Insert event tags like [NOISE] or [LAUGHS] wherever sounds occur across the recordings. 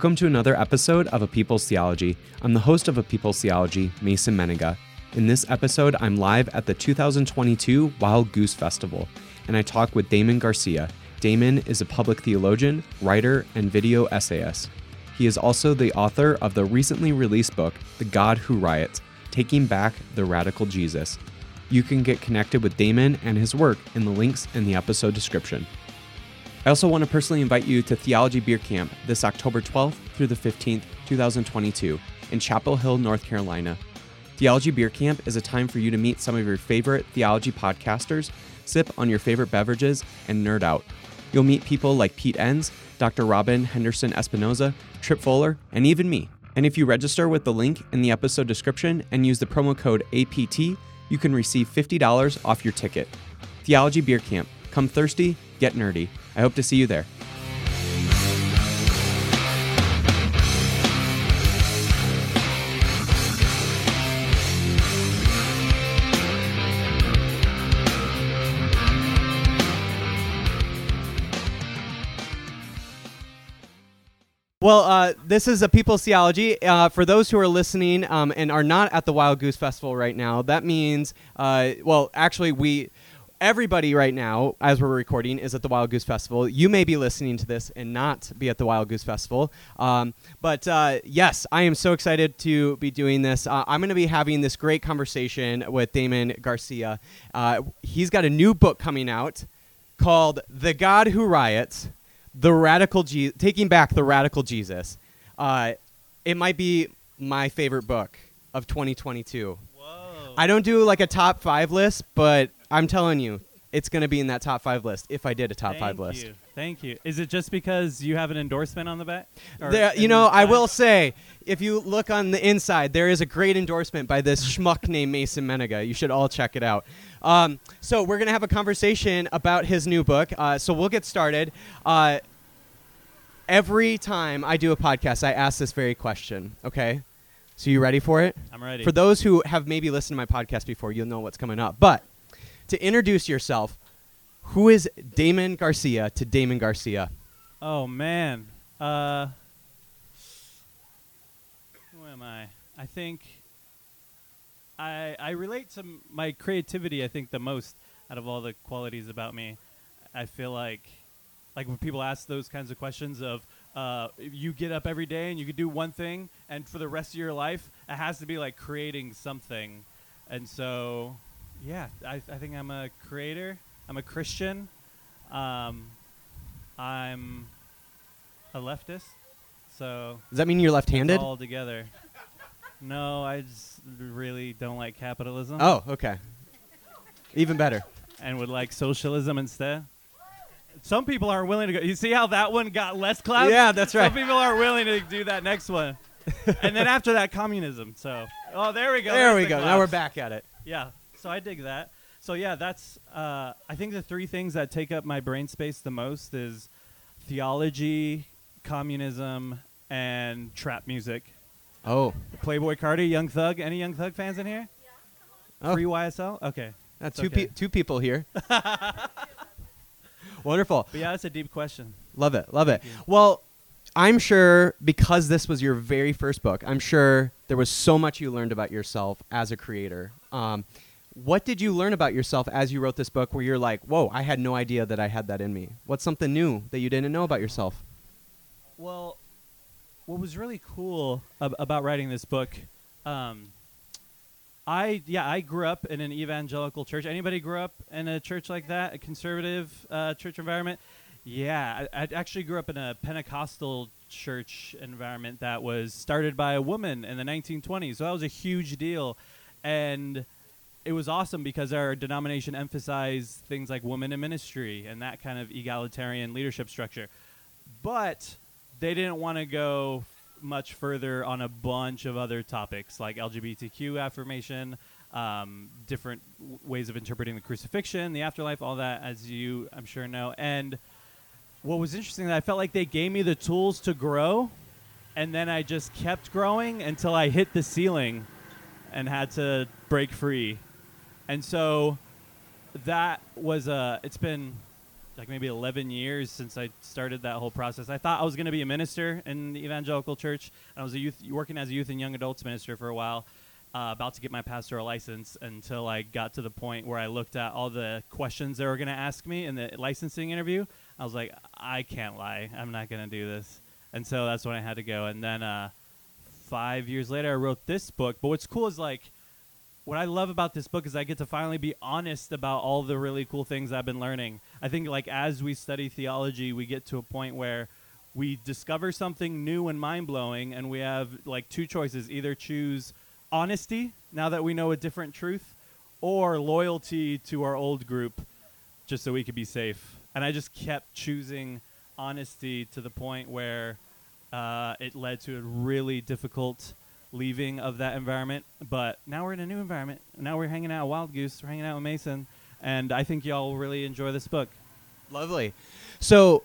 Welcome to another episode of A People's Theology. I'm the host of A People's Theology, Mason Mennenga. In this episode, I'm live at the 2022 Wild Goose Festival, and I talk with Damon Garcia. Damon is a public theologian, writer, and video essayist. He is also the author of the recently released book, The God Who Riots Taking Back the Radical Jesus. You can get connected with Damon and his work in the links in the episode description. I also want to personally invite you to Theology Beer Camp this October 12th through the 15th, 2022, in Chapel Hill, North Carolina. Theology Beer Camp is a time for you to meet some of your favorite theology podcasters, sip on your favorite beverages, and nerd out. You'll meet people like Pete Enns, Dr. Robyn Henderson Espinoza, Tripp Fuller, and even me. And if you register with the link in the episode description and use the promo code APT, you can receive $50 off your ticket. Theology Beer Camp. Come thirsty, get nerdy. I hope to see you there. Well, uh, this is a People's Theology. Uh, for those who are listening um, and are not at the Wild Goose Festival right now, that means, uh, well, actually, we everybody right now, as we're recording, is at the Wild Goose Festival. You may be listening to this and not be at the Wild Goose Festival. Um, but uh, yes, I am so excited to be doing this. Uh, I'm going to be having this great conversation with Damon Garcia. Uh, he's got a new book coming out called The God Who Riots The Radical Je- Taking Back the Radical Jesus. Uh, it might be my favorite book of 2022. Whoa. I don't do like a top five list, but I'm telling you, it's going to be in that top five list if I did a top Thank five list. You. Thank you. Is it just because you have an endorsement on the back? There, you know, I will say, if you look on the inside, there is a great endorsement by this schmuck named Mason Mennenga. You should all check it out. Um, so we're gonna have a conversation about his new book. Uh, so we'll get started. Uh, every time I do a podcast, I ask this very question. Okay, so you ready for it? I'm ready. For those who have maybe listened to my podcast before, you'll know what's coming up. But to introduce yourself, who is Damon Garcia to Damon Garcia? oh man. Uh, who am I? I think I I relate to m- my creativity. I think the most out of all the qualities about me. I feel like like when people ask those kinds of questions of uh, you get up every day and you could do one thing and for the rest of your life it has to be like creating something and so yeah i, I think i'm a creator i'm a christian um, i'm a leftist so Does that mean you're left-handed? all together no i just really don't like capitalism Oh, okay. Even better. and would like socialism instead some people aren't willing to go you see how that one got less claps Yeah, that's right. Some people aren't willing to do that next one. and then after that, communism. So, oh, there we go. There There's we the go. claps. Now we're back at it. Yeah. So I dig that. So yeah, that's. Uh, I think the three things that take up my brain space the most is theology, communism, and trap music. Oh, Playboi Carti, Young Thug. Any Young Thug fans in here? Oh. Free YSL. Okay. that's two okay. pe- two people here. [LAUGHS] Wonderful. But yeah, that's a deep question. Love it. Love it. Well, I'm sure because this was your very first book, I'm sure there was so much you learned about yourself as a creator. Um, what did you learn about yourself as you wrote this book where you're like, whoa, I had no idea that I had that in me? What's something new that you didn't know about yourself? Well, what was really cool ab- about writing this book, um, I yeah I grew up in an evangelical church. Anybody grew up in a church like that, a conservative uh, church environment? Yeah, I, I actually grew up in a Pentecostal church environment that was started by a woman in the 1920s. So that was a huge deal, and it was awesome because our denomination emphasized things like women in ministry and that kind of egalitarian leadership structure. But they didn't want to go much further on a bunch of other topics like LGBTQ affirmation, um, different w- ways of interpreting the crucifixion, the afterlife, all that, as you I'm sure know. And what was interesting I felt like they gave me the tools to grow, and then I just kept growing until I hit the ceiling and had to break free. And so that was a. It's been like maybe 11 years since I started that whole process. I thought I was going to be a minister in the evangelical church. I was a youth working as a youth and young adults minister for a while, uh, about to get my pastoral license until I got to the point where I looked at all the questions they were going to ask me in the licensing interview. I was like, I can't lie. I'm not going to do this. And so that's when I had to go. And then uh, five years later, I wrote this book. But what's cool is like, what I love about this book is I get to finally be honest about all the really cool things I've been learning. I think like as we study theology, we get to a point where we discover something new and mind blowing, and we have like two choices: either choose honesty now that we know a different truth, or loyalty to our old group, just so we could be safe. And I just kept choosing honesty to the point where uh, it led to a really difficult leaving of that environment. But now we're in a new environment. Now we're hanging out with Wild Goose. We're hanging out with Mason, and I think y'all will really enjoy this book. Lovely. So,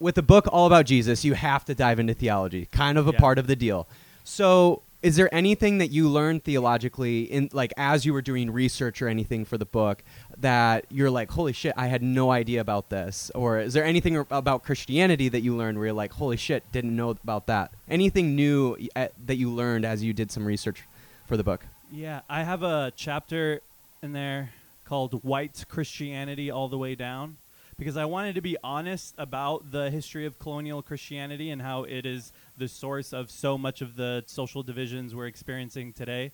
with a book all about Jesus, you have to dive into theology, kind of a Yeah. part of the deal. So, is there anything that you learned theologically in like as you were doing research or anything for the book that you're like, "Holy shit, I had no idea about this?" Or is there anything about Christianity that you learned where you're like, "Holy shit, didn't know about that?" Anything new that you learned as you did some research for the book? Yeah, I have a chapter in there called White Christianity All the Way Down because I wanted to be honest about the history of colonial Christianity and how it is the source of so much of the social divisions we're experiencing today.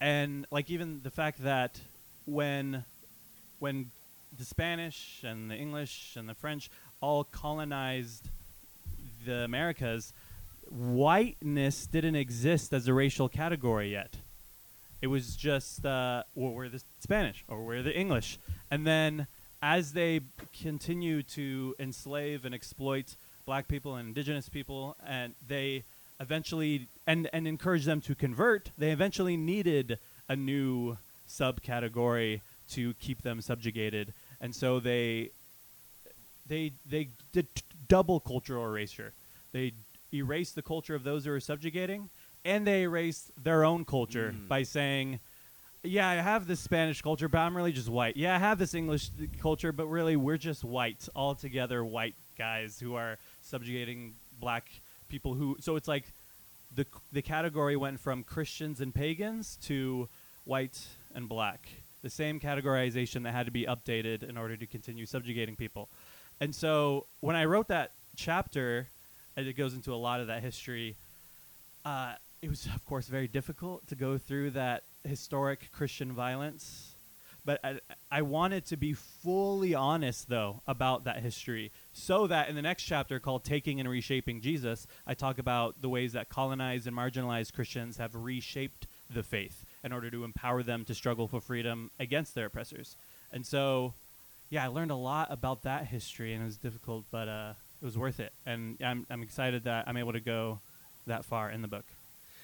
And like even the fact that when when the Spanish and the English and the French all colonized the Americas, whiteness didn't exist as a racial category yet. It was just, uh, well, we're the Spanish or we're the English. And then as they continue to enslave and exploit black people and indigenous people, and they eventually, and, and encourage them to convert, they eventually needed a new subcategory to keep them subjugated. And so they, they, they did double cultural erasure. They erased the culture of those who were subjugating, and they erased their own culture Mm. by saying, "Yeah, I have this Spanish culture, but I'm really just white. Yeah, I have this English culture, but really we're just white, all together white guys who are subjugating black people who so it's like the the category went from Christians and pagans to white and black. The same categorization that had to be updated in order to continue subjugating people. And so when I wrote that chapter, and it goes into a lot of that history, uh, it was, of course, very difficult to go through that historic Christian violence. But I, I wanted to be fully honest, though, about that history, so that in the next chapter called Taking and Reshaping Jesus, I talk about the ways that colonized and marginalized Christians have reshaped the faith in order to empower them to struggle for freedom against their oppressors. And so, yeah, I learned a lot about that history, and it was difficult, but uh, it was worth it. And I'm, I'm excited that I'm able to go that far in the book.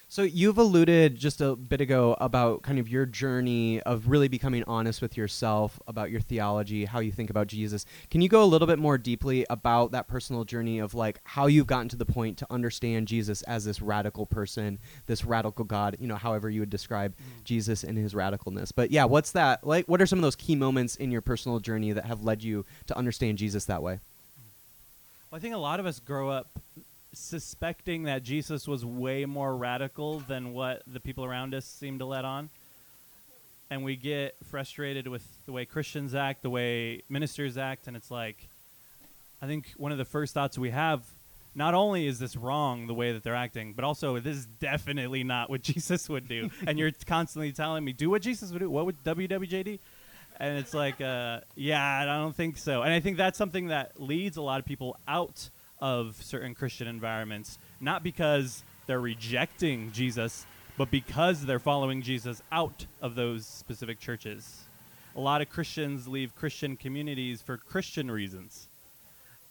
So you've alluded just a bit ago about kind of your journey of really becoming honest with yourself about your theology, how you think about Jesus. Can you go a little bit more deeply about that personal journey of like how you've gotten to the point to understand Jesus as this radical person, this radical God, you know, however you would describe mm. Jesus and his radicalness. But yeah, what's that like what are some of those key moments in your personal journey that have led you to understand Jesus that way? Well, I think a lot of us grow up suspecting that Jesus was way more radical than what the people around us seem to let on. And we get frustrated with the way Christians act, the way ministers act, and it's like, I think one of the first thoughts we have not only is this wrong the way that they're acting, but also this is definitely not what [LAUGHS] Jesus would do. and you're [LAUGHS] constantly telling me, do what Jesus would do. What would WWJD? And it's like, uh, yeah, I don't think so. And I think that's something that leads a lot of people out of certain Christian environments, not because they're rejecting Jesus, but because they're following Jesus out of those specific churches. A lot of Christians leave Christian communities for Christian reasons.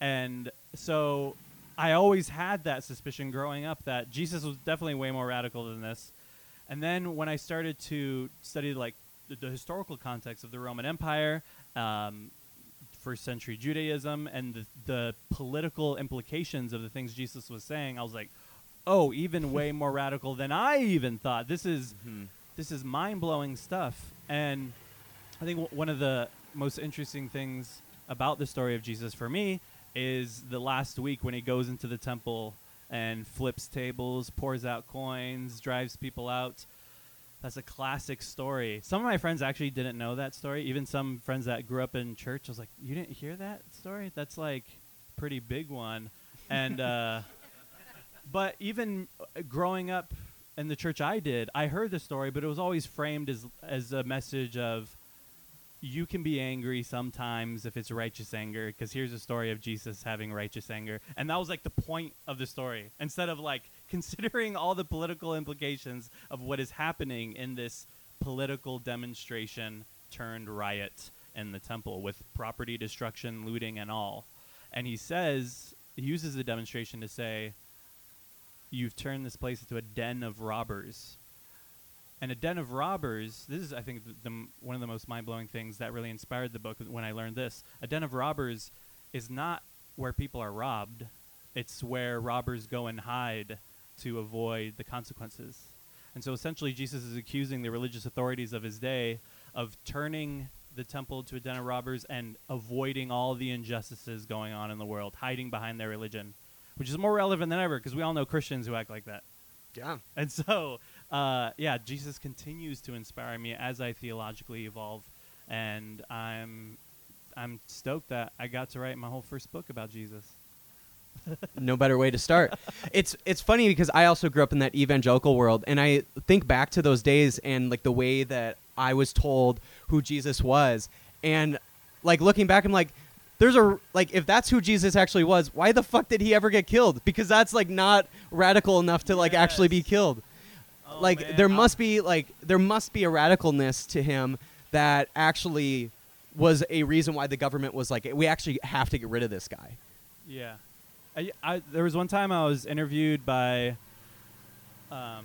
And so I always had that suspicion growing up that Jesus was definitely way more radical than this. And then when I started to study like the, the historical context of the Roman Empire, um, first century Judaism, and the, the political implications of the things Jesus was saying, I was like, oh, even [LAUGHS] way more radical than I even thought. This is mm-hmm. this is mind blowing stuff. And I think w- one of the most interesting things about the story of Jesus for me is the last week when he goes into the temple and flips tables, pours out coins, drives people out. That's a classic story. Some of my friends actually didn't know that story. Even some friends that grew up in church I was like, "You didn't hear that story? That's like pretty big one." And uh, [LAUGHS] but even uh, growing up in the church I did, I heard the story, but it was always framed as as a message of you can be angry sometimes if it's righteous anger because here's a story of jesus having righteous anger and that was like the point of the story instead of like [LAUGHS] considering all the political implications of what is happening in this political demonstration turned riot in the temple with property destruction looting and all. And he says he uses the demonstration to say you've turned this place into a den of robbers. And a den of robbers this is i think the, the one of the most mind-blowing things that really inspired the book when i learned this. A den of robbers is not where people are robbed. It's where robbers go and hide to avoid the consequences and so essentially jesus is accusing the religious authorities of his day of turning the temple to a den of robbers and avoiding all the injustices going on in the world hiding behind their religion which is more relevant than ever because we all know christians who act like that Yeah. and so, uh, yeah, Jesus continues to inspire me as I theologically evolve, and I'm I'm stoked that I got to write my whole first book about Jesus. No better way to start. It's it's funny because I also grew up in that evangelical world, and I think back to those days and like the way that I was told who Jesus was, and like looking back, I'm like, there's a like if that's who Jesus actually was, why the fuck did he ever get killed? Because that's like not radical enough to like actually be killed. Oh, like man, there must be like there must be a radicalness to him that actually was a reason why the government was like we actually have to get rid of this guy. Yeah, I, there was one time I was interviewed by um,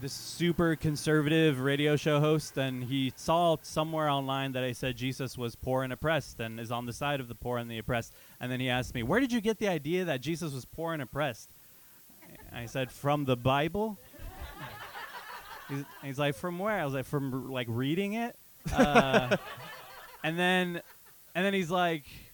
this super conservative radio show host, and he saw somewhere online that I said Jesus was poor and oppressed, and is on the side of the poor and the oppressed. And then he asked me, "Where did you get the idea that Jesus was poor and oppressed?" I said, "From the Bible." [LAUGHS] he's, he's like, "From where?" I was like, "From like reading it." Uh, [LAUGHS] and then, and then he's like, "Wh-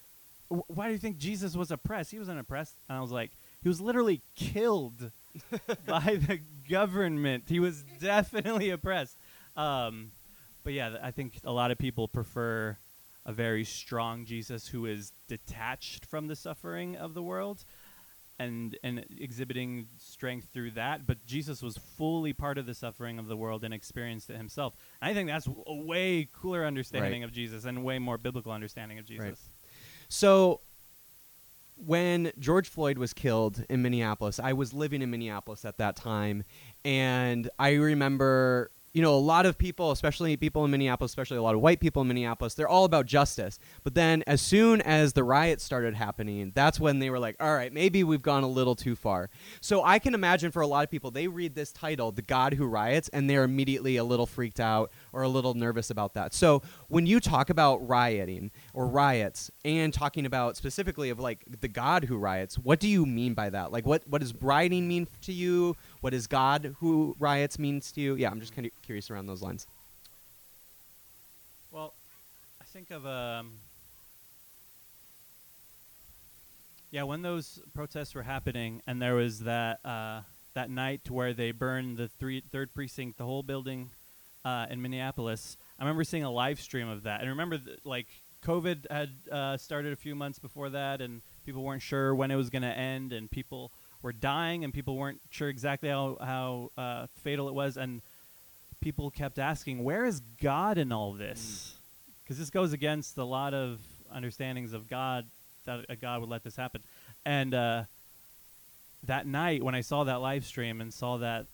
why do you think Jesus was oppressed? He wasn't oppressed. And I was like, he was literally killed [LAUGHS] by the government. He was definitely oppressed. Um, but yeah, th- I think a lot of people prefer a very strong Jesus who is detached from the suffering of the world and and exhibiting strength through that but Jesus was fully part of the suffering of the world and experienced it himself. And I think that's w- a way cooler understanding Right. of Jesus and way more biblical understanding of Jesus. Right. So when George Floyd was killed in Minneapolis, I was living in Minneapolis at that time, and I remember, you know, a lot of people, especially people in Minneapolis, especially a lot of white people in Minneapolis, they're all about justice. But then as soon as the riots started happening, that's when they were like, all right, maybe we've gone a little too far. So I can imagine for a lot of people, they read this title, The God Who Riots, and they're immediately a little freaked out or a little nervous about that. So when you talk about rioting or riots and talking about specifically of like the God who riots, what do you mean by that? Like what what does rioting mean to you? What does God who riots means to you? Yeah, I'm just kind of curious around those lines. Well, I think of um, yeah, when those protests were happening, and there was that uh, that night where they burned the three third precinct, the whole building uh, in Minneapolis. I remember seeing a live stream of that, and remember th- like COVID had uh, started a few months before that, and people weren't sure when it was going to end, and people were dying, and people weren't sure exactly how how uh, fatal it was, and people kept asking, "Where is God in all this?" Because this goes against a lot of understandings of God that a God would let this happen. And uh, that night, when I saw that live stream and saw that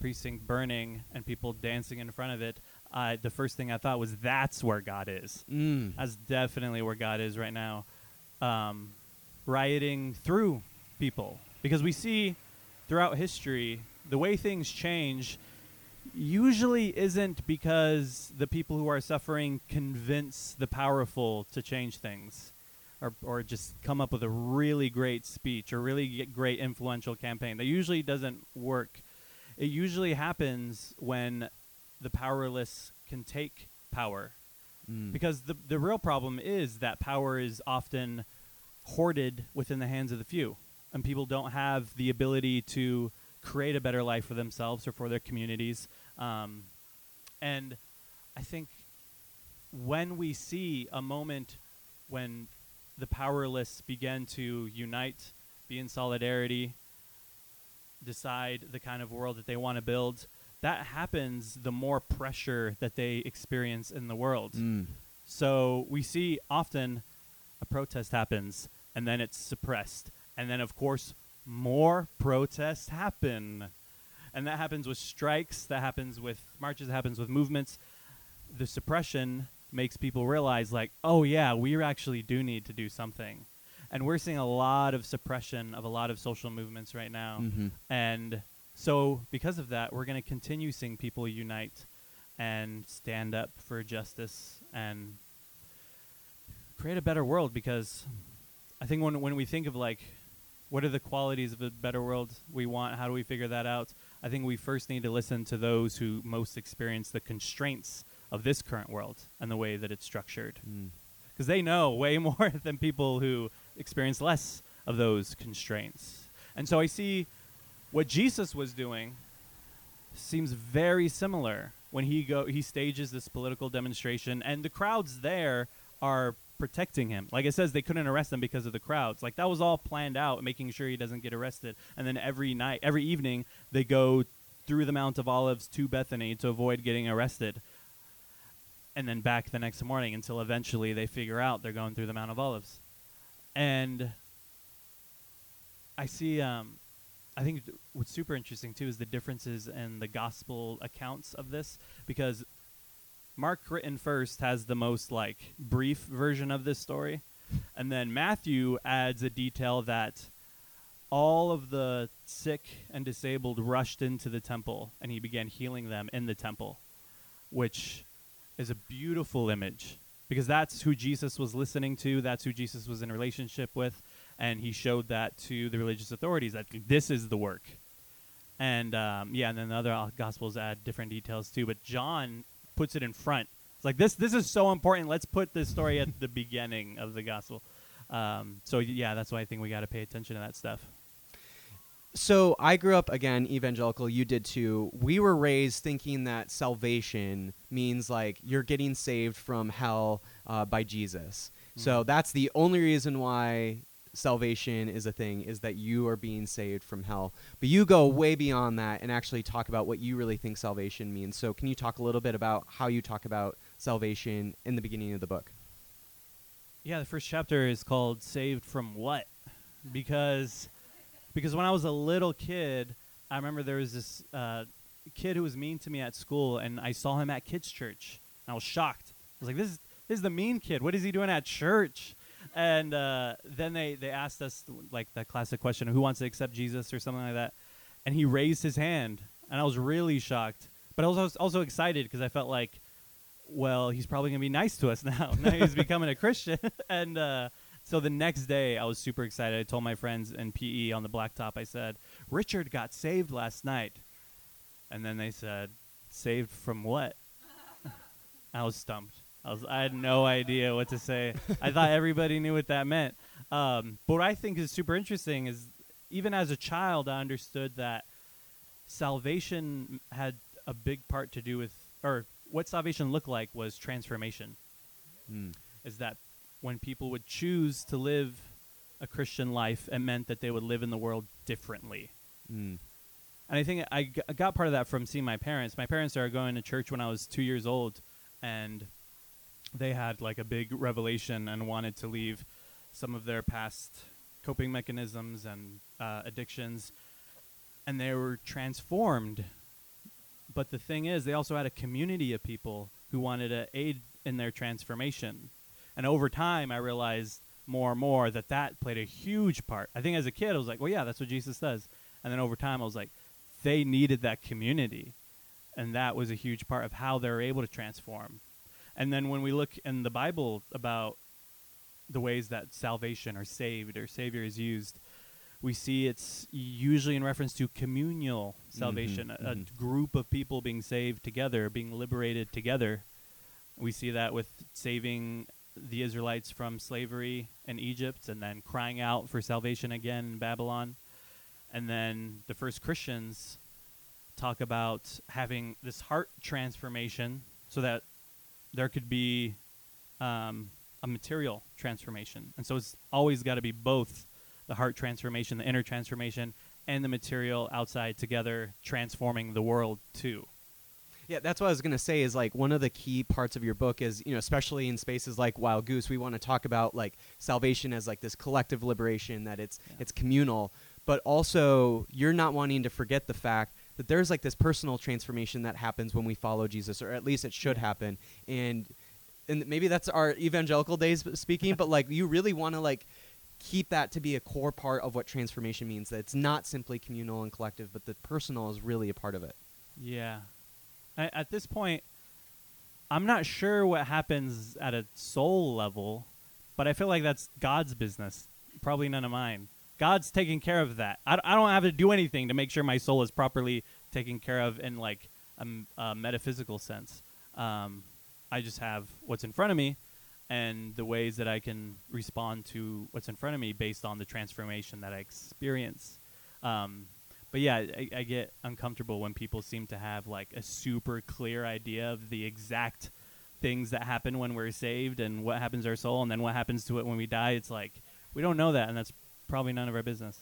precinct burning and people dancing in front of it, I, the first thing I thought was, "That's where God is." Mm. That's definitely where God is right now, um, rioting through people. Because we see throughout history the way things change usually isn't because the people who are suffering convince the powerful to change things or, or just come up with a really great speech or really get great influential campaign. That usually doesn't work. It usually happens when the powerless can take power Mm. because the the real problem is that power is often hoarded within the hands of the few, and people don't have the ability to create a better life for themselves or for their communities. Um, and I think when we see a moment when the powerless begin to unite, be in solidarity, decide the kind of world that they want to build, that happens the more pressure that they experience in the world. Mm. So we see often a protest happens and then it's suppressed. And then, of course, more protests happen. And that happens with strikes, that happens with marches, that happens with movements. The suppression makes people realize, like, oh, yeah, we actually do need to do something. And we're seeing a lot of suppression of a lot of social movements right now. Mhm. And so, because of that, we're going to continue seeing people unite and stand up for justice and create a better world. Because I think when when we think of like what are the qualities of a better world we want, how do we figure that out? I think we first need to listen to those who most experience the constraints of this current world and the way that it's structured Mm. because they know way [LAUGHS] more than people who experience less of those constraints. And so I see what Jesus was doing seems very similar when he go he stages this political demonstration and the crowds there are protecting him. Like it says they couldn't arrest him because of the crowds. Like that was all planned out making sure he doesn't get arrested. And then every night every evening they go through the Mount of Olives to Bethany to avoid getting arrested and then back the next morning until eventually they figure out they're going through the Mount of Olives. And I see, um, I think th- what's super interesting too is the differences in the gospel accounts of this because Mark written first has the most like brief version of this story, and then Matthew adds a detail that all of the sick and disabled rushed into the temple and he began healing them in the temple, which is a beautiful image because that's who Jesus was listening to, that's who Jesus was in relationship with, and he showed that to the religious authorities that this is the work. And um, yeah, and then the other gospels add different details too, but John puts it in front. It's like this. This is so important. Let's put this story at the beginning of the gospel. Um, so yeah, that's why I think we got to pay attention to that stuff. So I grew up again evangelical. You did too. We were raised thinking that salvation means like you're getting saved from hell uh, by Jesus. So Mhm. that's the only reason why salvation is a thing is that you are being saved from hell. But you go way beyond that and actually talk about what you really think salvation means. So can you talk a little bit about how you talk about salvation in the beginning of the book? Yeah, the first chapter is called "Saved from What," because because when I was a little kid, I remember there was this uh, kid who was mean to me at school, and I saw him at kids' church, and I was shocked. I was like, "This is this is the mean kid. What is he doing at church?" And uh, then they they asked us like the classic question, "Who wants to accept Jesus?" or something like that, and he raised his hand, and I was really shocked, but I was also, excited because I felt like well, he's probably gonna be nice to us [LAUGHS] now. now he's becoming a Christian, [LAUGHS] and uh, so the next day I was super excited. I told my friends in PE on the blacktop. I said, "Richard got saved last night," and then they said, "Saved from what?" [LAUGHS] I was stumped. I was I had no idea what to say. I thought everybody knew what that meant. Um, but what I think is super interesting is even as a child, I understood that salvation had a big part to do with, or what salvation looked like was transformation. Mm. Is that when people would choose to live a Christian life, it meant that they would live in the world differently. Mm. And I think I g- I got part of that from seeing my parents. My parents started going to church when I was two years old, and they had like a big revelation and wanted to leave some of their past coping mechanisms and uh, addictions, and they were transformed. But the thing is, they also had a community of people who wanted to aid in their transformation. And over time, I realized more and more that that played a huge part. I think as a kid, I was like, well, yeah, that's what Jesus does. And then over time, I was like, they needed that community. And that was a huge part of how they were able to transform. And then when we look in the Bible about the ways that salvation or saved or savior is used, we see it's usually in reference to communal salvation, a, a mhm. group of people being saved together, being liberated together. We see that with saving the Israelites from slavery in Egypt and then crying out for salvation again in Babylon. And then the first Christians talk about having this heart transformation so that there could be um, a material transformation. And so it's always got to be both the heart transformation, the inner transformation, and the material outside together transforming the world too. Yeah, that's what I was gonna say. Is like one of the key parts of your book is you know, especially in spaces like Wild Goose, we want to talk about like salvation as like this collective liberation that it's Yeah. it's communal, but also you're not wanting to forget the fact that there's like this personal transformation that happens when we follow Jesus, or at least it should happen. And and maybe that's our evangelical days speaking, but like you really want to like keep that to be a core part of what transformation means. That it's not simply communal and collective, but the personal is really a part of it. Yeah. I, at this point, I'm not sure what happens at a soul level, but I feel like that's God's business, probably none of mine. God's taking care of that. I, I don't have to do anything to make sure my soul is properly taken care of in like a metaphysical sense. Um, I just have what's in front of me and the ways that I can respond to what's in front of me based on the transformation that I experience. Um, but yeah, I, I get uncomfortable when people seem to have like a super clear idea of the exact things that happen when we're saved and what happens to our soul and then what happens to it when we die. It's like we don't know that, and that's probably none of our business.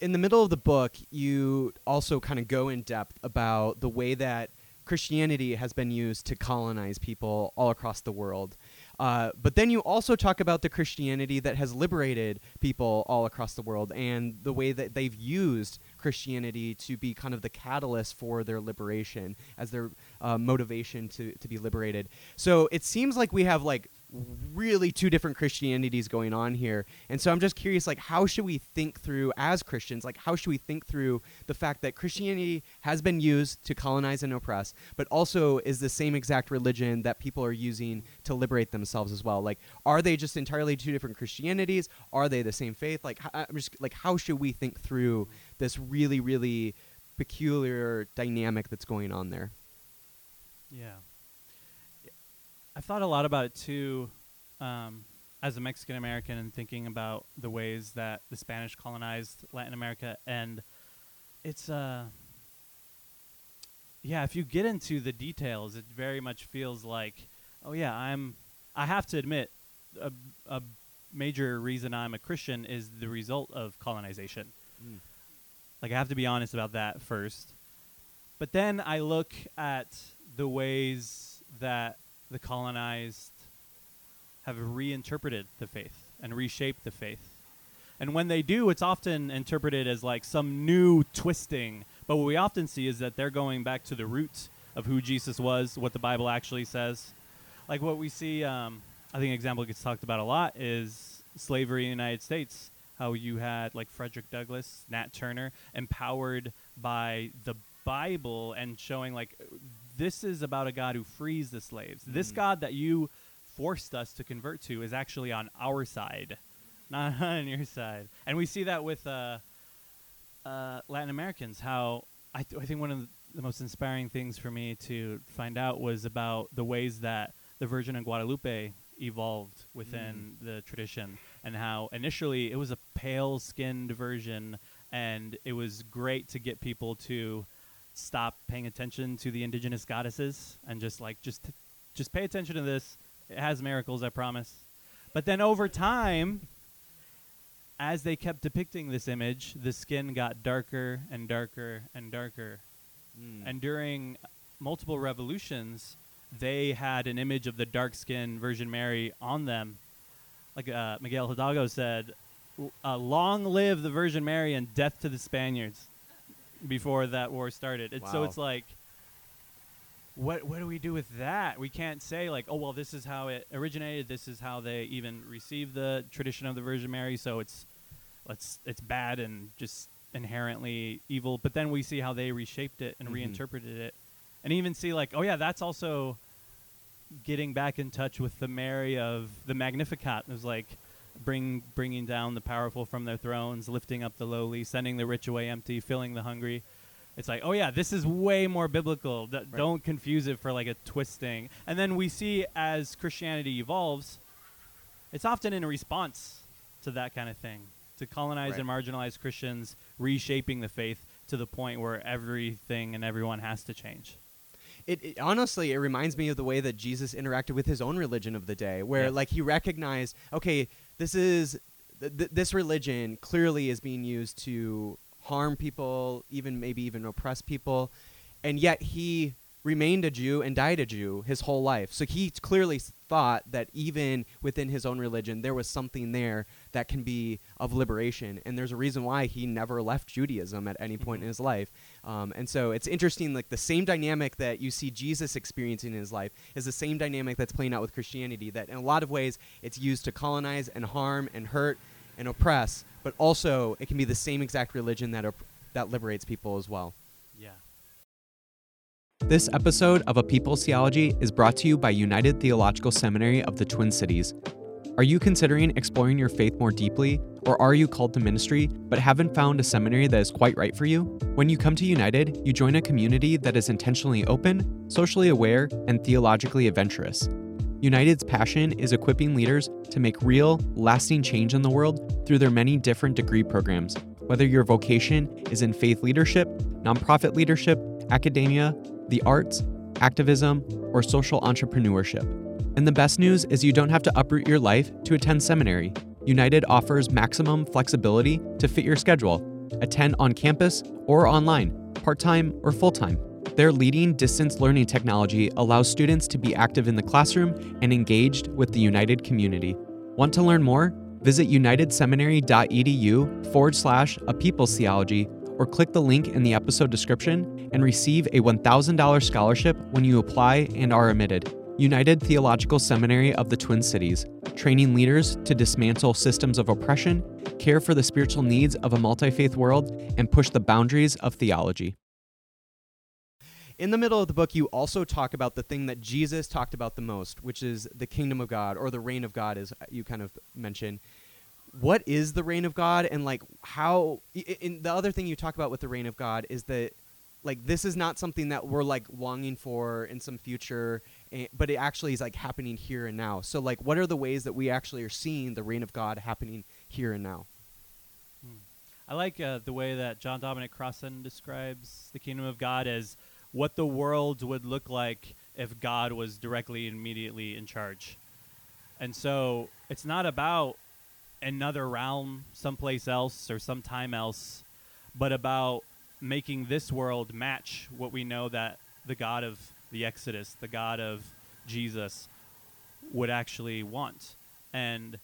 in the middle of the book, you also kind of go in depth about the way that Christianity has been used to colonize people all across the world. Uh, but then you also talk about the Christianity that has liberated people all across the world and the way that they've used Christianity to be kind of the catalyst for their liberation as their uh, motivation to, to be liberated. So it seems like we have like Mm-hmm. really two different Christianities going on here. And so I'm just curious, like, how should we think through as Christians? Like, how should we think through the fact that Christianity has been used to colonize and oppress, but also is the same exact religion that people are using to liberate themselves as well? Like, are they just entirely two different Christianities? Are they the same faith? Like, I'm just like, how should we think through this really, really peculiar dynamic that's going on there? Yeah. I've thought a lot about it too, um, as a Mexican American, and thinking about the ways that the Spanish colonized Latin America, and it's uh, yeah. If you get into the details, it very much feels like, oh yeah, I'm. I have to admit, a, a major reason I'm a Christian is the result of colonization. Like I have to be honest about that first. But then I look at the ways that the colonized have reinterpreted the faith and reshaped the faith. And when they do, it's often interpreted as like some new twisting. But what we often see is that they're going back to the roots of who Jesus was, what the Bible actually says. Like what we see, um, I think an example gets talked about a lot is slavery in the United States. How you had like Frederick Douglass, Nat Turner, empowered by the Bible and showing like this is about a God who frees the slaves. This Mm. God that you forced us to convert to is actually on our side, [LAUGHS] not on your side. And we see that with uh, uh, Latin Americans. How I, th- I think one of the- most inspiring things for me to find out was about the ways that the Virgin of Guadalupe evolved within the tradition, and how initially it was a pale-skinned version, and it was great to get people to stop paying attention to the indigenous goddesses and just like just just pay attention to this. It has miracles, I promise. But then over time, as they kept depicting this image, the skin got darker and darker and darker. And during multiple revolutions, they had an image of the dark skinned Virgin Mary on them. Like uh, Miguel Hidalgo said, uh, long live the Virgin Mary and death to the Spaniards before that war started. And so Wow. it's like, what what do we do with that? We can't say like, oh well, this is how it originated. This is how they even received the tradition of the Virgin Mary. So it's let's it's bad and just inherently evil. But then we see how they reshaped it and Mhm. reinterpreted it, and even see like, oh yeah, that's also getting back in touch with the Mary of the Magnificat. It was like bring bringing down the powerful from their thrones, lifting up the lowly, sending the rich away empty, filling the hungry. It's like, oh yeah, this is way more biblical. D- Right. Don't confuse it for like a twisting. And then we see as Christianity evolves, it's often in response to that kind of thing, to colonize Right. and marginalize Christians, reshaping the faith to the point where everything and everyone has to change. It, it honestly, it reminds me of the way that Jesus interacted with his own religion of the day, where Yeah. like he recognized, okay, this is th- th- this religion clearly is being used to harm people, even maybe even oppress people, and yet he remained a Jew and died a Jew his whole life. So he clearly thought that even within his own religion, there was something there that can be of liberation. And there's a reason why he never left Judaism at any point Mhm. in his life. Um, and so it's interesting, like the same dynamic that you see Jesus experiencing in his life is the same dynamic that's playing out with Christianity. That in a lot of ways, it's used to colonize and harm and hurt and oppress, but also it can be the same exact religion that op- that liberates people as well. Yeah. This episode of A People's Theology is brought to you by United Theological Seminary of the Twin Cities. Are you considering exploring your faith more deeply, or are you called to ministry but haven't found a seminary that is quite right for you? When you come to United, you join a community that is intentionally open, socially aware, and theologically adventurous. United's passion is equipping leaders to make real, lasting change in the world through their many different degree programs. Whether your vocation is in faith leadership, nonprofit leadership, academia, the arts, activism, or social entrepreneurship. And the best news is you don't have to uproot your life to attend seminary. United offers maximum flexibility to fit your schedule. Attend on campus or online, part time or full time. Their leading distance learning technology allows students to be active in the classroom and engaged with the United community. Want to learn more? Visit unitedseminary.edu forward slash a people's theology or click the link in the episode description and receive a $1,000 scholarship when you apply and are admitted. United Theological Seminary of the Twin Cities, training leaders to dismantle systems of oppression, care for the spiritual needs of a multi faith world, and push the boundaries of theology. In the middle of the book, you also talk about the thing that Jesus talked about the most, which is the kingdom of God or the reign of God, as you kind of mentioned. What is the reign of God, and like how? i- i- And the other thing you talk about with the reign of God is that, like, this is not something that we're like longing for in some future, eh, but it actually is like happening here and now. So, like, what are the ways that we actually are seeing the reign of God happening here and now? I like uh, the way that John Dominic Crossan describes the kingdom of God as what the world would look like if God was directly and immediately in charge. And so it's not about another realm someplace else or sometime else, but about making this world match what we know that the God of the Exodus, the God of Jesus, would actually want. And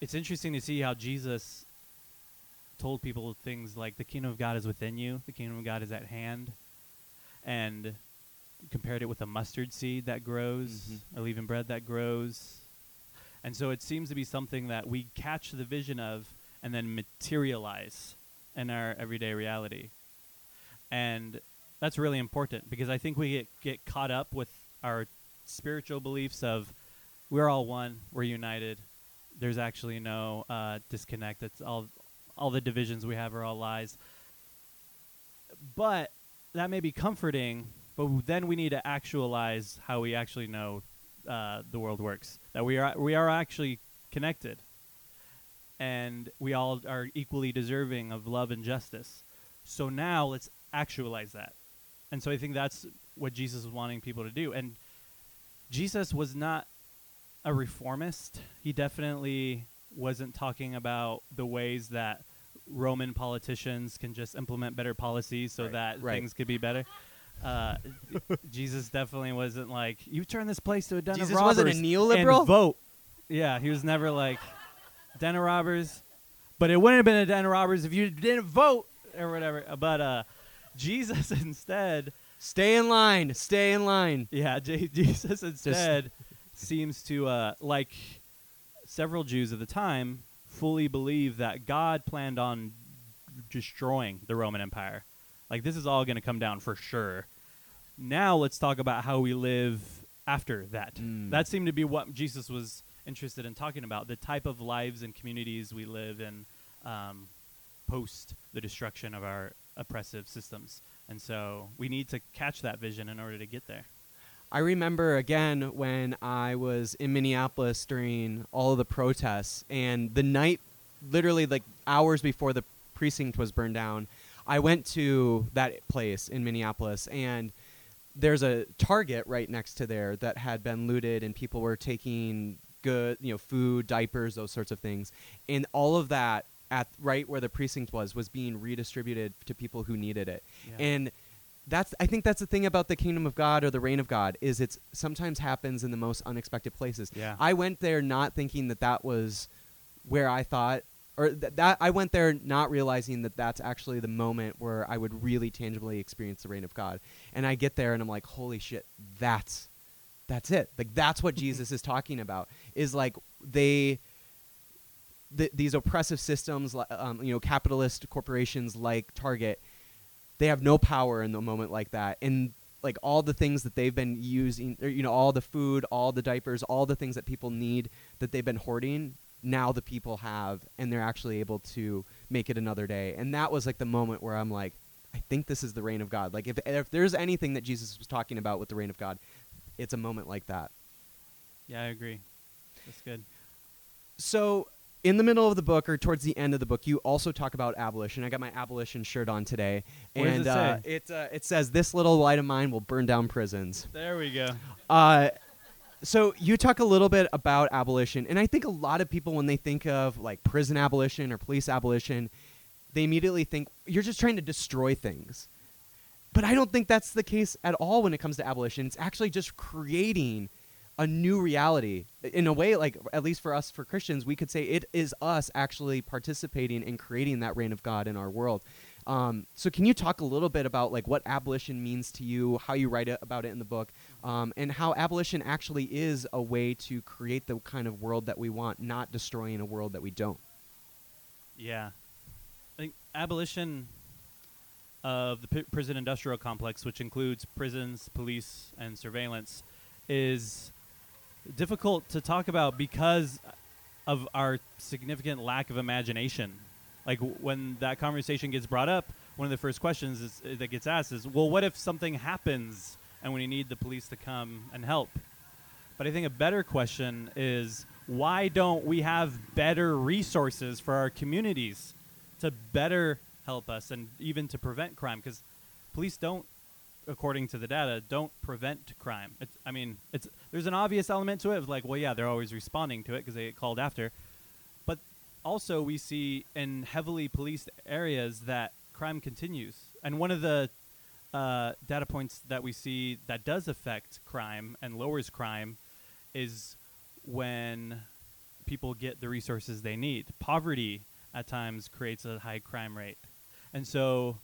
it's interesting to see how Jesus told people things like the kingdom of God is within you, the kingdom of God is at hand, and compared it with a mustard seed that grows, Mhm. or leaven bread that grows. And so it seems to be something that we catch the vision of and then materialize in our everyday reality. And that's really important because I think we get, get caught up with our spiritual beliefs of we're all one, we're united. There's actually no uh, disconnect. It's all all the divisions we have are all lies. But that may be comforting, but then we need to actualize how we actually know uh, the world works. That we are we are actually connected, and we all are equally deserving of love and justice. So now let's actualize that. And so I think that's what Jesus was wanting people to do. And Jesus was not a reformist. He definitely wasn't talking about the ways that Roman politicians can just implement better policies so Right, that right. things could be better. Uh, Jesus definitely wasn't like, you turn this place to a den Jesus of robbers wasn't a neoliberal? and vote. Yeah, he was never like den of robbers. But it wouldn't have been a den of robbers if you didn't vote or whatever. But uh, Jesus [LAUGHS] instead Stay in line. Stay in line. yeah, [LAUGHS] J- Jesus instead seems to, uh, like several Jews at the time, fully believe that God planned on destroying the Roman Empire. Like, this is all going to come down for sure. Now, let's talk about how we live after that. Mm. That seemed to be what Jesus was interested in talking about the type of lives and communities we live in. Um, post the destruction of our oppressive systems. And so we need to catch that vision in order to get there. I remember again when I was in Minneapolis during all of the protests, and the night, literally like hours before the precinct was burned down, I went to that place in Minneapolis, and there's a Target right next to there that had been looted, and people were taking good, you know, food, diapers, those sorts of things, and all of that at right where the precinct was was being redistributed to people who needed it, Yeah. and that's I think that's the thing about the kingdom of God or the reign of God is it's sometimes happens in the most unexpected places. Yeah. I went there not thinking that that was where I thought or th- that I went there not realizing that that's actually the moment where I would really tangibly experience the reign of God. And I get there and I'm like, "Holy shit, that's that's it." Like that's what [LAUGHS] Jesus is talking about. Is like they th- these oppressive systems, um, you know, capitalist corporations like Target, they have no power in the moment like that. And like all the things that they've been using, or, you know, all the food, all the diapers, all the things that people need that they've been hoarding, now the people have, and they're actually able to make it another day. And that was like the moment where I'm like, I think this is the reign of God. Like if if there's anything that Jesus was talking about with the reign of God, it's a moment like that. Yeah, I agree. That's good. So in the middle of the book or towards the end of the book, you also talk about abolition. I got my abolition shirt on today, What and it uh, it uh, it says, "This little light of mine will burn down prisons." There we go. Uh, so you talk a little bit about abolition, and I think a lot of people, when they think of like prison abolition or police abolition, they immediately think you're just trying to destroy things. But I don't think that's the case at all when it comes to abolition. It's actually just creating a new reality. In a way, like at least for us, for Christians, we could say it is us actually participating in creating that reign of God in our world. Um, so, can you talk a little bit about like what abolition means to you, how you write it, about it in the book, um, and how abolition actually is a way to create the kind of world that we want, not destroying a world that we don't. Yeah. I think abolition of the p- prison industrial complex, which includes prisons, police, and surveillance, is difficult to talk about because of our significant lack of imagination. Like w- when that conversation gets brought up, one of the first questions is, uh, that gets asked is, "Well, what if something happens and we need the police to come and help?" But I think a better question is why don't we have better resources for our communities to better help us and even to prevent crime? Because police don't, according to the data, don't prevent crime. It's, I mean, it's there's an obvious element to it of like, well, yeah, they're always responding to it because they get called after. But also, we see in heavily policed areas that crime continues. And one of the uh, data points that we see that does affect crime and lowers crime is when people get the resources they need. Poverty at times creates a high crime rate. And so,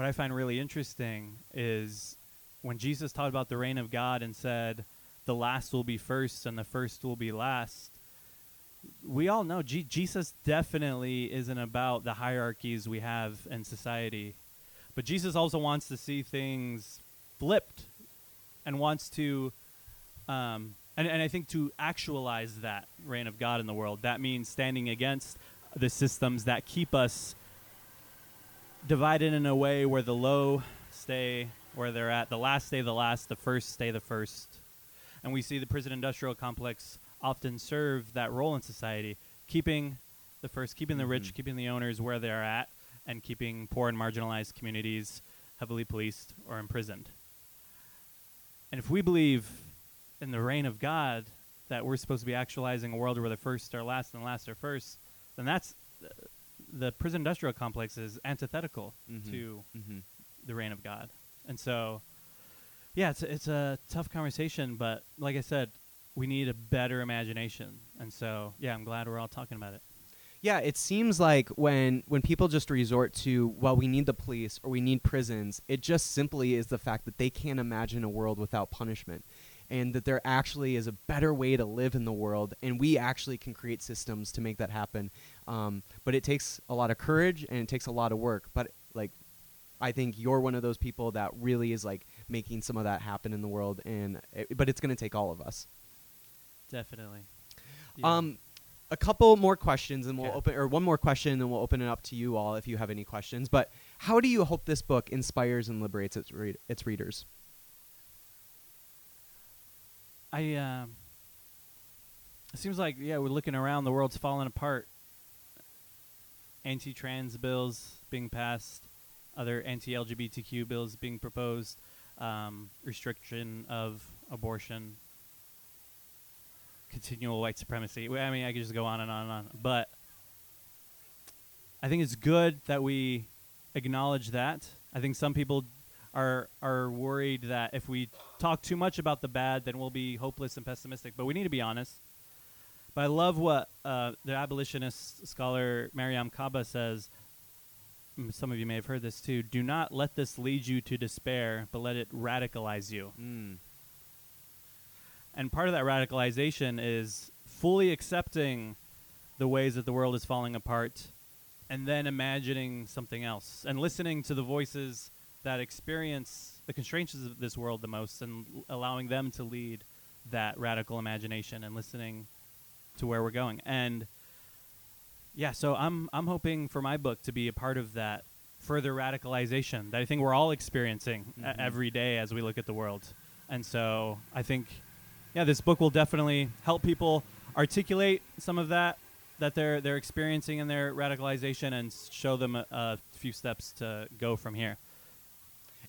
what I find really interesting is when Jesus taught about the reign of God and said, the last will be first and the first will be last. We all know G- Jesus definitely isn't about the hierarchies we have in society. But Jesus also wants to see things flipped and wants to um, and, and I think to actualize that reign of God in the world, that means standing against the systems that keep us divided in a way where the low stay where they're at, the last stay the last, the first stay the first. And we see the prison industrial complex often serve that role in society, keeping the first, keeping the rich, Mhm. keeping the owners where they're at, and keeping poor and marginalized communities heavily policed or imprisoned. And if we believe in the reign of God that we're supposed to be actualizing a world where the first are last and the last are first, then that's the prison industrial complex is antithetical Mhm. to Mm-hmm. the reign of God. And so, yeah, it's a, it's a tough conversation, but like I said, we need a better imagination. And so, yeah, I'm glad we're all talking about it. Yeah, it seems like when when people just resort to well, we need the police or we need prisons, it just simply is the fact that they can't imagine a world without punishment, and that there actually is a better way to live in the world, and we actually can create systems to make that happen. Um, but it takes a lot of courage and it takes a lot of work. But like, I think you're one of those people that really is like making some of that happen in the world, and it, but it's going to take all of us. Definitely. Yeah. Um, a couple more questions, and we'll open, or one more question, and then we'll open it up to you all if you have any questions. But how do you hope this book inspires and liberates its read- its readers? I um it seems like yeah, we're looking around, the world's falling apart. Anti-trans bills being passed, other anti-LGBTQ bills being proposed, um, restriction of abortion, continual white supremacy. I mean, I could just go on and on and on, but I think it's good that we acknowledge that. I think some people are are worried that if we talk too much about the bad, then we'll be hopeless and pessimistic. But we need to be honest. But I love what uh, the abolitionist scholar Mariame Kaba says. Mm, Some of you may have heard this too. Do not let this lead you to despair, but let it radicalize you. Mm. And part of that radicalization is fully accepting the ways that the world is falling apart and then imagining something else and listening to the voices that experience the constraints of this world the most and l- allowing them to lead that radical imagination and listening to where we're going. And yeah, so I'm I'm hoping for my book to be a part of that further radicalization that I think we're all experiencing e- Mhm. every day as we look at the world. And so I think yeah, this book will definitely help people articulate some of that that they're they're experiencing in their radicalization and show them a, a few steps to go from here.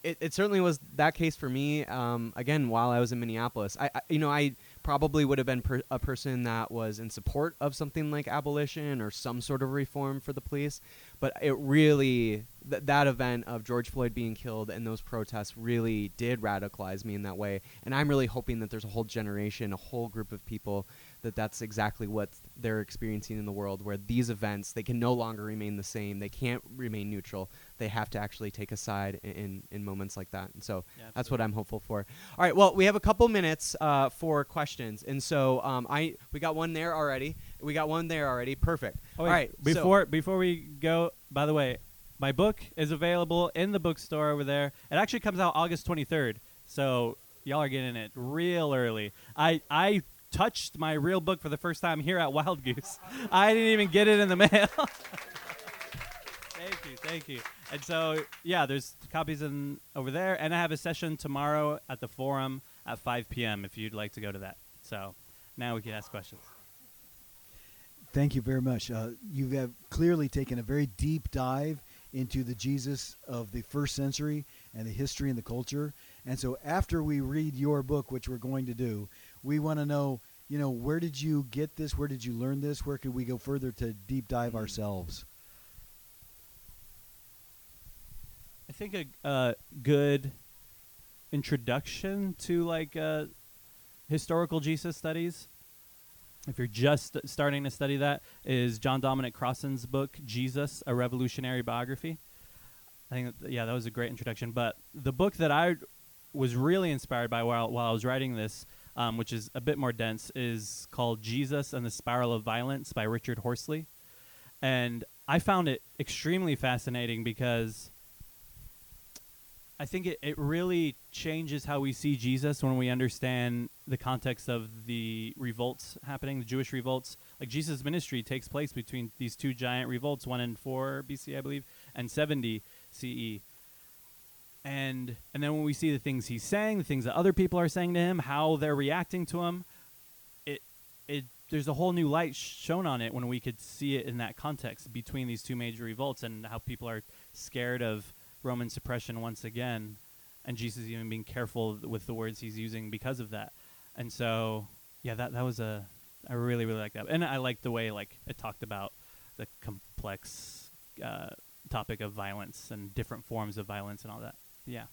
It, it certainly was that case for me. Um, again, while I was in Minneapolis, I, I you know I probably would have been per- a person that was in support of something like abolition or some sort of reform for the police, but it really th- that event of George Floyd being killed and those protests really did radicalize me in that way. And I'm really hoping that there's a whole generation, a whole group of people that that's exactly what they're experiencing in the world where these events they can no longer remain the same. They can't remain neutral. They have to actually take a side in, in, in moments like that. And so Yeah, that's what i'm hopeful for. All right well we have a couple minutes uh, for questions. And so um, i we got one there already. We got one there already. Perfect. Oh, all wait, right so- Before before we go, by the way, my book is available in the bookstore over there. It actually comes out August 23rd, so y'all are getting it real early. I I touched my real book for the first time here at Wild Goose. [LAUGHS] I didn't even get it in the mail. [LAUGHS] thank you, thank you. And so yeah, there's copies in over there, and I have a session tomorrow at the forum at 5 p.m. If you'd like to go to that. So now we can ask questions. Thank you very much. Uh, you have clearly taken a very deep dive into the Jesus of the first century and the history and the culture. And so, after we read your book, which we're going to do, we want to know, you know, where did you get this? Where did you learn this? Where could we go further to deep dive ourselves? I think a uh, good introduction to like uh, historical Jesus studies, if you're just starting to study that, is John Dominic Crossan's book Jesus: A Revolutionary Biography. I think that, yeah, that was a great introduction. But the book that I was really inspired by while while I was writing this, um, which is a bit more dense, is called Jesus and the Spiral of Violence by Richard Horsley, and I found it extremely fascinating because I think it, it really changes how we see Jesus when we understand the context of the revolts happening, the Jewish revolts. Like Jesus' ministry takes place between these two giant revolts, one in 4 BC, I believe, and 70 CE. And and then when we see the things he's saying, the things that other people are saying to him, how they're reacting to him, it it there's a whole new light shown on it when we could see it in that context between these two major revolts and how people are scared of Roman suppression once again, and Jesus even being careful with the words he's using because of that. And so, yeah, that that was a I really really like that, and I like the way like it talked about the complex uh, topic of violence and different forms of violence and all that. Yeah.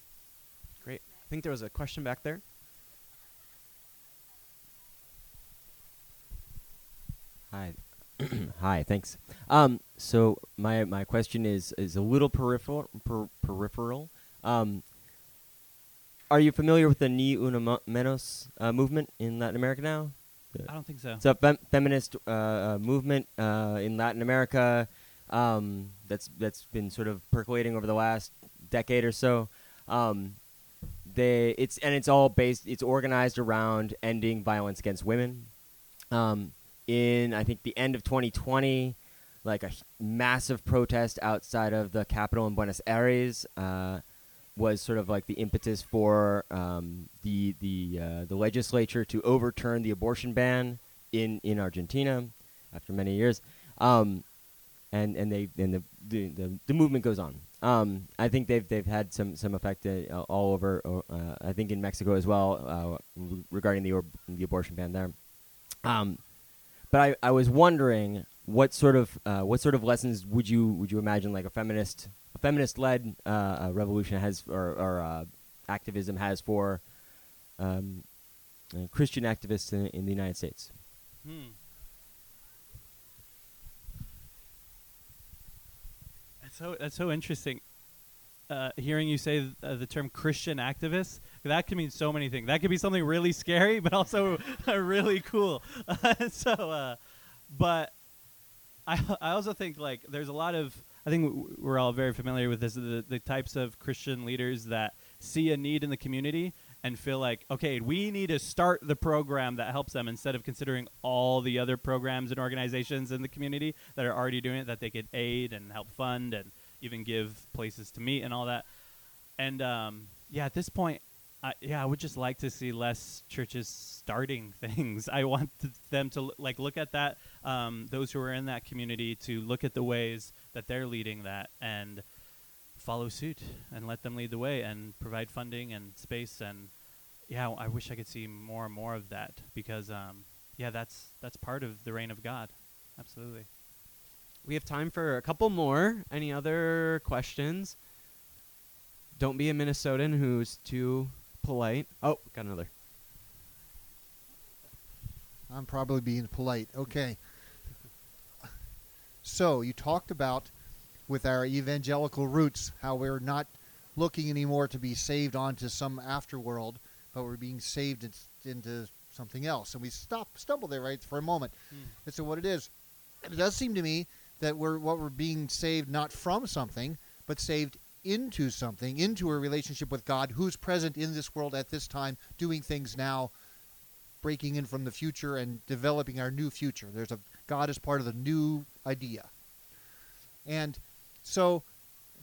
great i think there was a question back there Hi. [CLEARS THROAT] Hi, thanks. Um, so my my question is is a little peripheral. Per, peripheral. Um, are you familiar with the Ni Una Menos uh, movement in Latin America now? I don't think so. It's a fem- feminist uh, uh, movement uh, in Latin America um, that's that's been sort of percolating over the last decade or so. Um, they it's and it's all based. It's organized around ending violence against women. Um, in I think the end of 2020, like a massive protest outside of the capital in Buenos Aires uh, was sort of like the impetus for um, the the uh, the legislature to overturn the abortion ban in in Argentina after many years. Um, and and they and the the, the, the movement goes on. Um, I think they've they've had some some effect uh, all over. Uh, I think in Mexico as well uh, regarding the or- the abortion ban there. Um, but I, I was wondering what sort of uh, what sort of lessons would you would you imagine like a feminist a feminist led uh, revolution has or, or uh, activism has for um, Christian activists in, in the United States. Hmm. So that's so interesting. Uh, hearing you say th- uh, the term Christian activist, that can mean so many things. That could be something really scary, but also [LAUGHS] really cool. [LAUGHS] so, uh, but I I also think like there's a lot of I think w- we're all very familiar with this the, the types of Christian leaders that see a need in the community and feel like okay we need to start the program that helps them instead of considering all the other programs and organizations in the community that are already doing it that they could aid and help fund and even give places to meet and all that and um, yeah at this point I, yeah, I would just like to see less churches starting [LAUGHS] things. I want th- them to like look at that. Um, those who are in that community to look at the ways that they're leading that and follow suit and let them lead the way and provide funding and space and yeah, I wish I could see more and more of that because um, yeah, that's that's part of the reign of God. Absolutely. We have time for a couple more. Any other questions? Don't be a Minnesotan who's too polite. Oh, got another. I'm probably being polite. Okay. [LAUGHS] So you talked about with our evangelical roots how we're not looking anymore to be saved onto some afterworld, but we're being saved in, into something else. And we stop stumble there right for a moment hmm. as to what it is. It does seem to me that we're what we're being saved not from something, but saved into something, into a relationship with God who's present in this world at this time, doing things now breaking in from the future and developing our new future. There's a God is part of the new idea. And so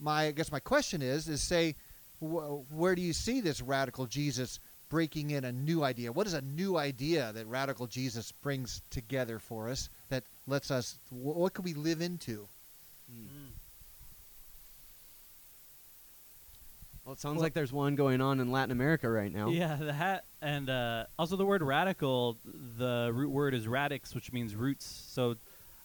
my I guess my question is is say wh- where do you see this radical Jesus breaking in a new idea? What is a new idea that radical Jesus brings together for us that lets us wh- what can we live into? Well, it sounds Well- like there's one going on in Latin America right now. Yeah, the hat and uh, also the word radical. The root word is radix, which means roots. So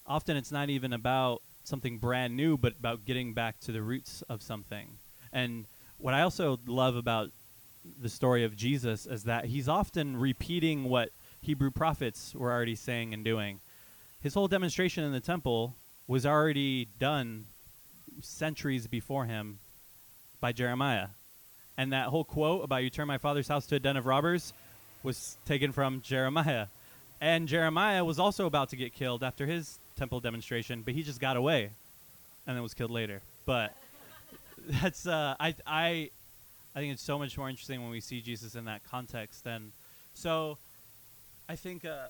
often it's not even about something brand new, but about getting back to the roots of something. And what I also love about the story of Jesus is that he's often repeating what Hebrew prophets were already saying and doing. His whole demonstration in the temple was already done centuries before him by Jeremiah. And that whole quote about you turn my father's house to a den of robbers was taken from Jeremiah. And Jeremiah was also about to get killed after his temple demonstration, but he just got away and then was killed later. But [LAUGHS] that's uh, I I I think it's so much more interesting when we see Jesus in that context. And so I think uh,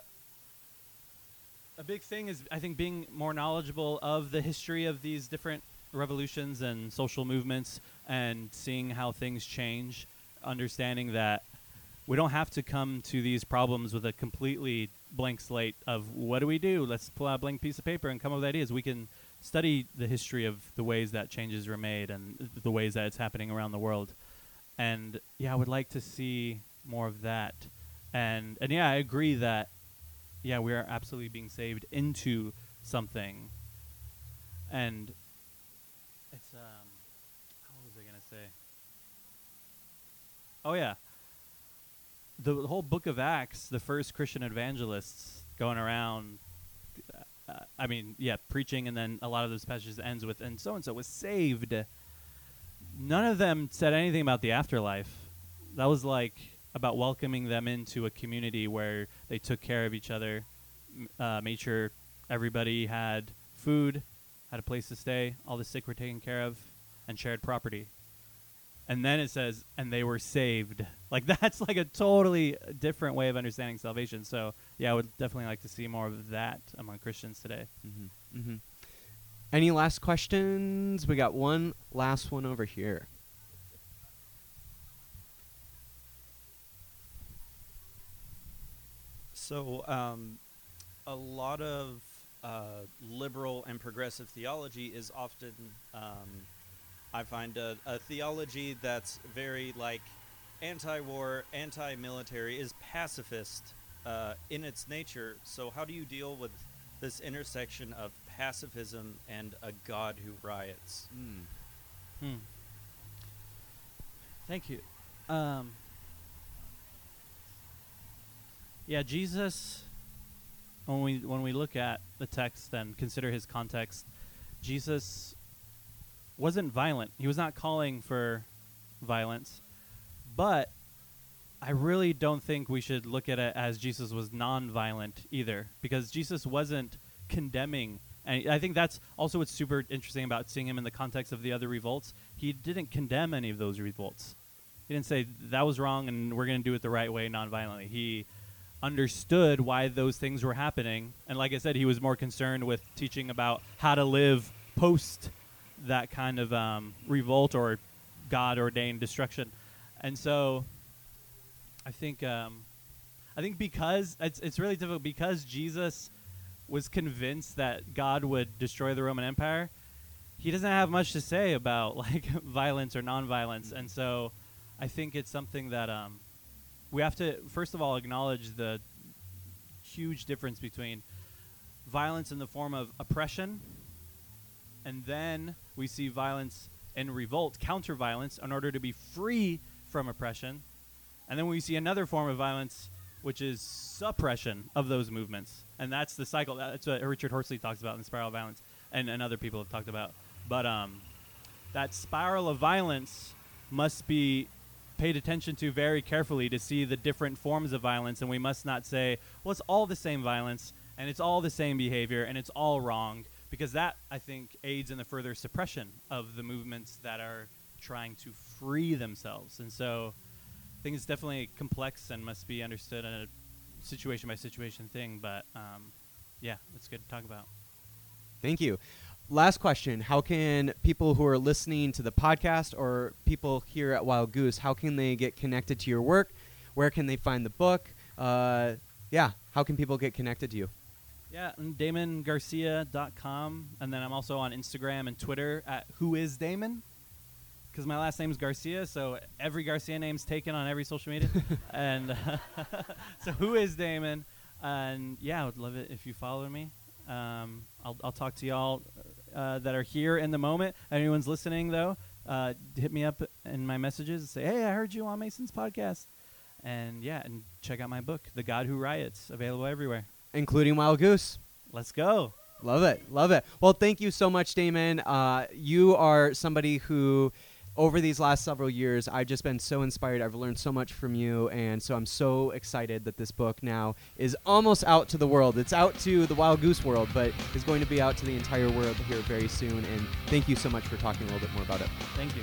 a big thing is I think being more knowledgeable of the history of these different revolutions and social movements and seeing how things change, understanding that we don't have to come to these problems with a completely blank slate of what do we do? Let's pull out a blank piece of paper and come up with ideas. We can study the history of the ways that changes were made and the ways that it's happening around the world. And yeah, I would like to see more of that. And and yeah, I agree that yeah, we are absolutely being saved into something. And it's um what was I gonna say? Oh yeah. The whole book of Acts, the first Christian evangelists going around uh, I mean, yeah, preaching and then a lot of those passages ends with and so and so was saved. None of them said anything about the afterlife. That was like about welcoming them into a community where they took care of each other, uh, made sure everybody had food, had a place to stay, all the sick were taken care of, and shared property. And then it says, "And they were saved." Like [LAUGHS] that's like a totally different way of understanding salvation. So yeah, I would definitely like to see more of that among Christians today. Mm-hmm. Mm-hmm. Any last questions? We got one last one over here. So, um, a lot of uh, liberal and progressive theology is often, um, I find, a, a theology that's very like anti-war, anti-military, is pacifist uh, in its nature. So, how do you deal with this intersection of pacifism and a God who riots? Mm. Hmm. Thank you. Um, yeah, Jesus. When we when we look at the text and consider his context, Jesus wasn't violent. He was not calling for violence, but I really don't think we should look at it as Jesus was non-violent either, because Jesus wasn't condemning. And I think that's also what's super interesting about seeing him in the context of the other revolts. He didn't condemn any of those revolts. He didn't say that was wrong and we're going to do it the right way, non-violently. He understood why those things were happening, and like I said, he was more concerned with teaching about how to live post that kind of um, revolt or God ordained destruction. And so, I think um, I think because it's it's really difficult because Jesus was convinced that God would destroy the Roman Empire. He doesn't have much to say about [LAUGHS] like violence or nonviolence, and so I think it's something that um, we have to first of all acknowledge the huge difference between violence in the form of oppression, and then we see violence and revolt, counter violence, in order to be free from oppression. And then we see another form of violence, which is suppression of those movements. And that's the cycle. That's what Richard Horsley talks about in Spiral of Violence, and, and other people have talked about. But um, that spiral of violence must be paid attention to very carefully to see the different forms of violence. And we must not say, well, it's all the same violence, and it's all the same behavior, and it's all wrong, because that, I think, aids in the further suppression of the movements that are trying to free themselves. And so I think it's definitely complex and must be understood in a situation by situation thing. But um, yeah, it's good to talk about. Thank you. Last question How can people who are listening to the podcast or people here at Wild Goose, how can they get connected to your work? Where can they find the book? Uh, yeah, how can people get connected to you? Yeah, and DamonGarcia.com. And then I'm also on Instagram and Twitter at Who Is Damon? Because my last name is Garcia, so every Garcia name's taken on every social media. [LAUGHS] and [LAUGHS] so Who Is Damon? And yeah, I would love it if you follow me. Um, I'll, I'll talk to y'all uh, that are here in the moment. Anyone's listening, though, uh, hit me up in my messages and say, hey, I heard you on Mason's podcast. And yeah, and check out my book, The God Who Riots, available everywhere. Including Wild Goose. Let's go. Love it. Love it. Well, thank you so much, Damon. Uh, you are somebody who, over these last several years, I've just been so inspired. I've learned so much from you. And so I'm so excited that this book now is almost out to the world. It's out to the Wild Goose world, but is going to be out to the entire world here very soon. And thank you so much for talking a little bit more about it. Thank you.